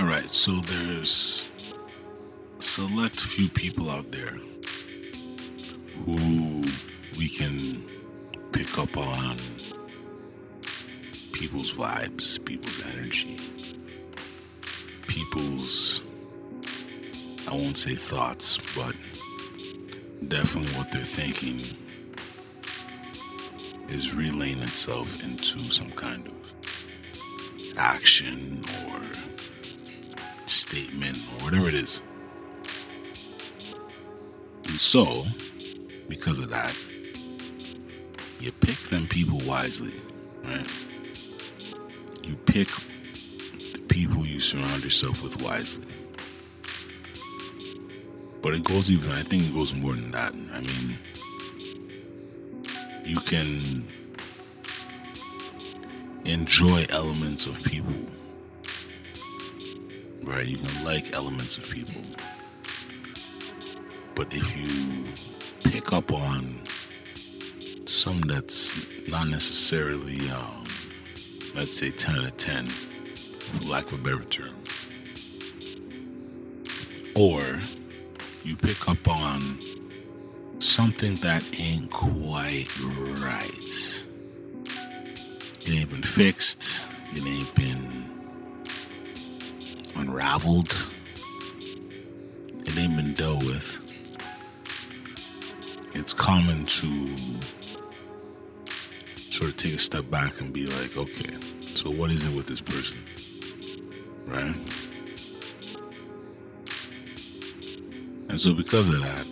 All right, so there's select few people out there who we can pick up on people's vibes, people's energy, people's, I won't say thoughts, but definitely what they're thinking is relaying itself into some kind of action statement or whatever it is. And so, because of that, you pick them people wisely, right? You pick the people you surround yourself with wisely. But it goes even, I think it goes more than that. I mean, you can enjoy elements of people, right? You can like elements of people. But if you pick up on some that's not necessarily, um, let's say 10 out of 10, for lack of a better term, or you pick up on something that ain't quite right. It ain't been fixed, it ain't been unraveled, it ain't been dealt with. It's common to sort of take a step back and be like, okay, so what is it with this person? Right? And so, because of that,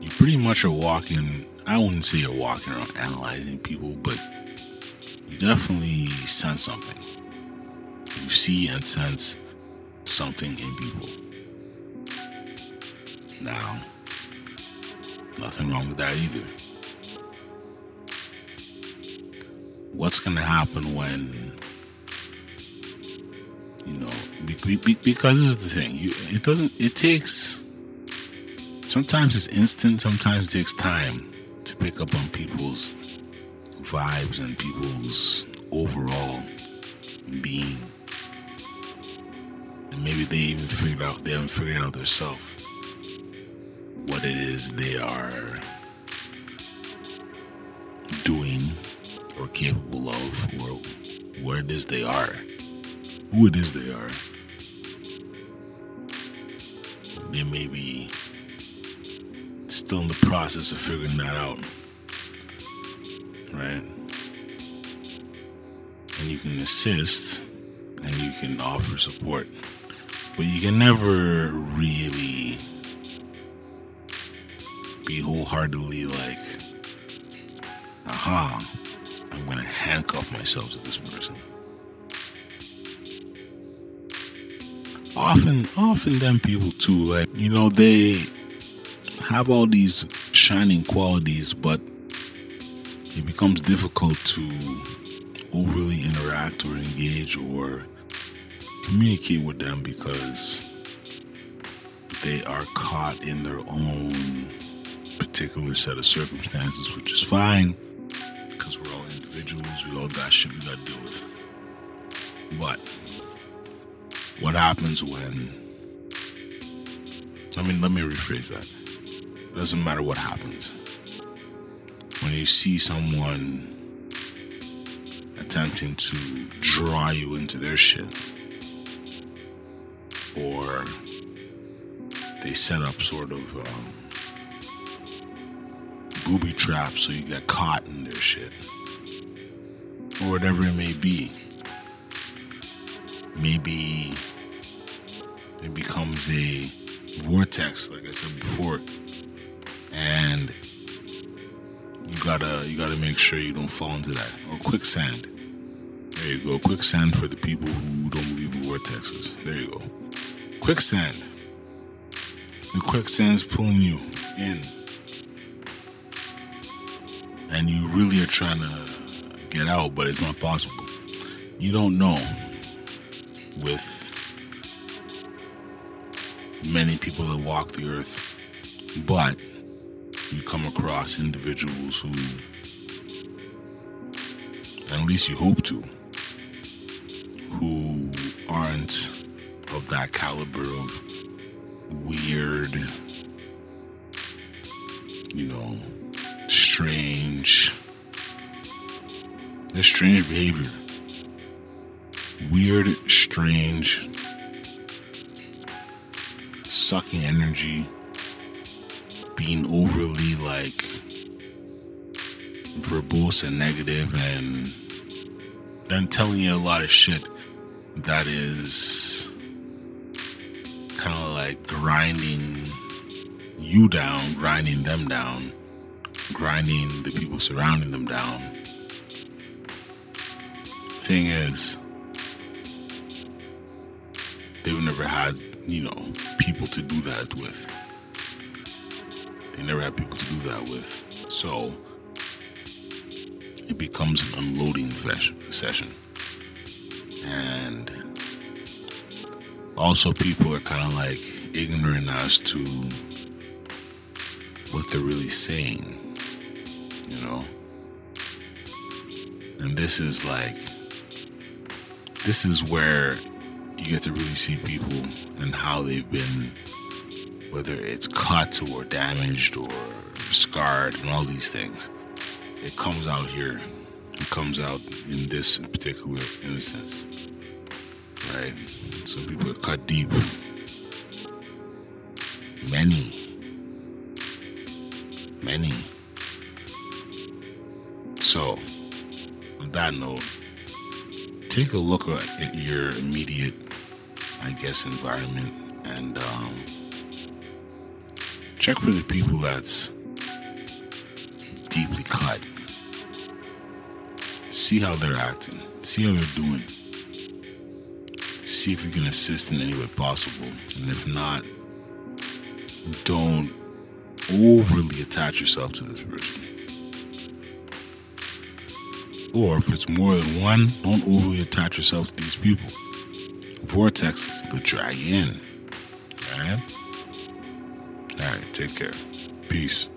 you pretty much are walking. I wouldn't say you're walking around analyzing people, but you definitely sense something. You see and sense something in people. Now, nothing wrong with that either. What's going to happen when you know be, be, because this is the thing you, it doesn't it takes sometimes it's instant sometimes it takes time to pick up on people's vibes and people's overall being and maybe they even figured out they haven't figured out themselves what it is they are doing or capable of or where it is they are who it is they are. They may be still in the process of figuring that out. Right? And you can assist and you can offer support. But you can never really be wholeheartedly like, aha, I'm gonna handcuff myself to this person. often often them people too like you know they have all these shining qualities but it becomes difficult to overly interact or engage or communicate with them because they are caught in their own particular set of circumstances which is fine because we're all individuals we all got shit we gotta deal with but what happens when I mean let me rephrase that. It doesn't matter what happens. When you see someone attempting to draw you into their shit or they set up sort of um, booby traps so you get caught in their shit. Or whatever it may be. Maybe it becomes a vortex, like I said before, and you gotta you gotta make sure you don't fall into that. Or quicksand. There you go, quicksand for the people who don't believe in vortexes. There you go, quicksand. The quicksand's pulling you in, and you really are trying to get out, but it's not possible. You don't know with many people that walk the earth, but you come across individuals who, at least you hope to, who aren't of that caliber of weird, you know, strange. There's strange behavior. Weird, strange, sucking energy, being overly like verbose and negative, and then telling you a lot of shit that is kind of like grinding you down, grinding them down, grinding the people surrounding them down. Thing is, they've never had, you know, people to do that with. They never had people to do that with. So it becomes an unloading session. And also, people are kind of like ignorant as to what they're really saying, you know? And this is like, this is where you get to really see people and how they've been, whether it's cut or damaged or scarred and all these things. It comes out here. It comes out in this particular instance. Right? Some people are cut deep. Many. Many. So, on that note, take a look at your immediate, I guess, environment and um, check for the people that's deeply cut. See how they're acting. See how they're doing. See if you can assist in any way possible. And if not, don't overly attach yourself to this person. Or if it's more than one, don't overly attach yourself to these people. Vortexes, the drag in. Alright? Alright, take care. Peace.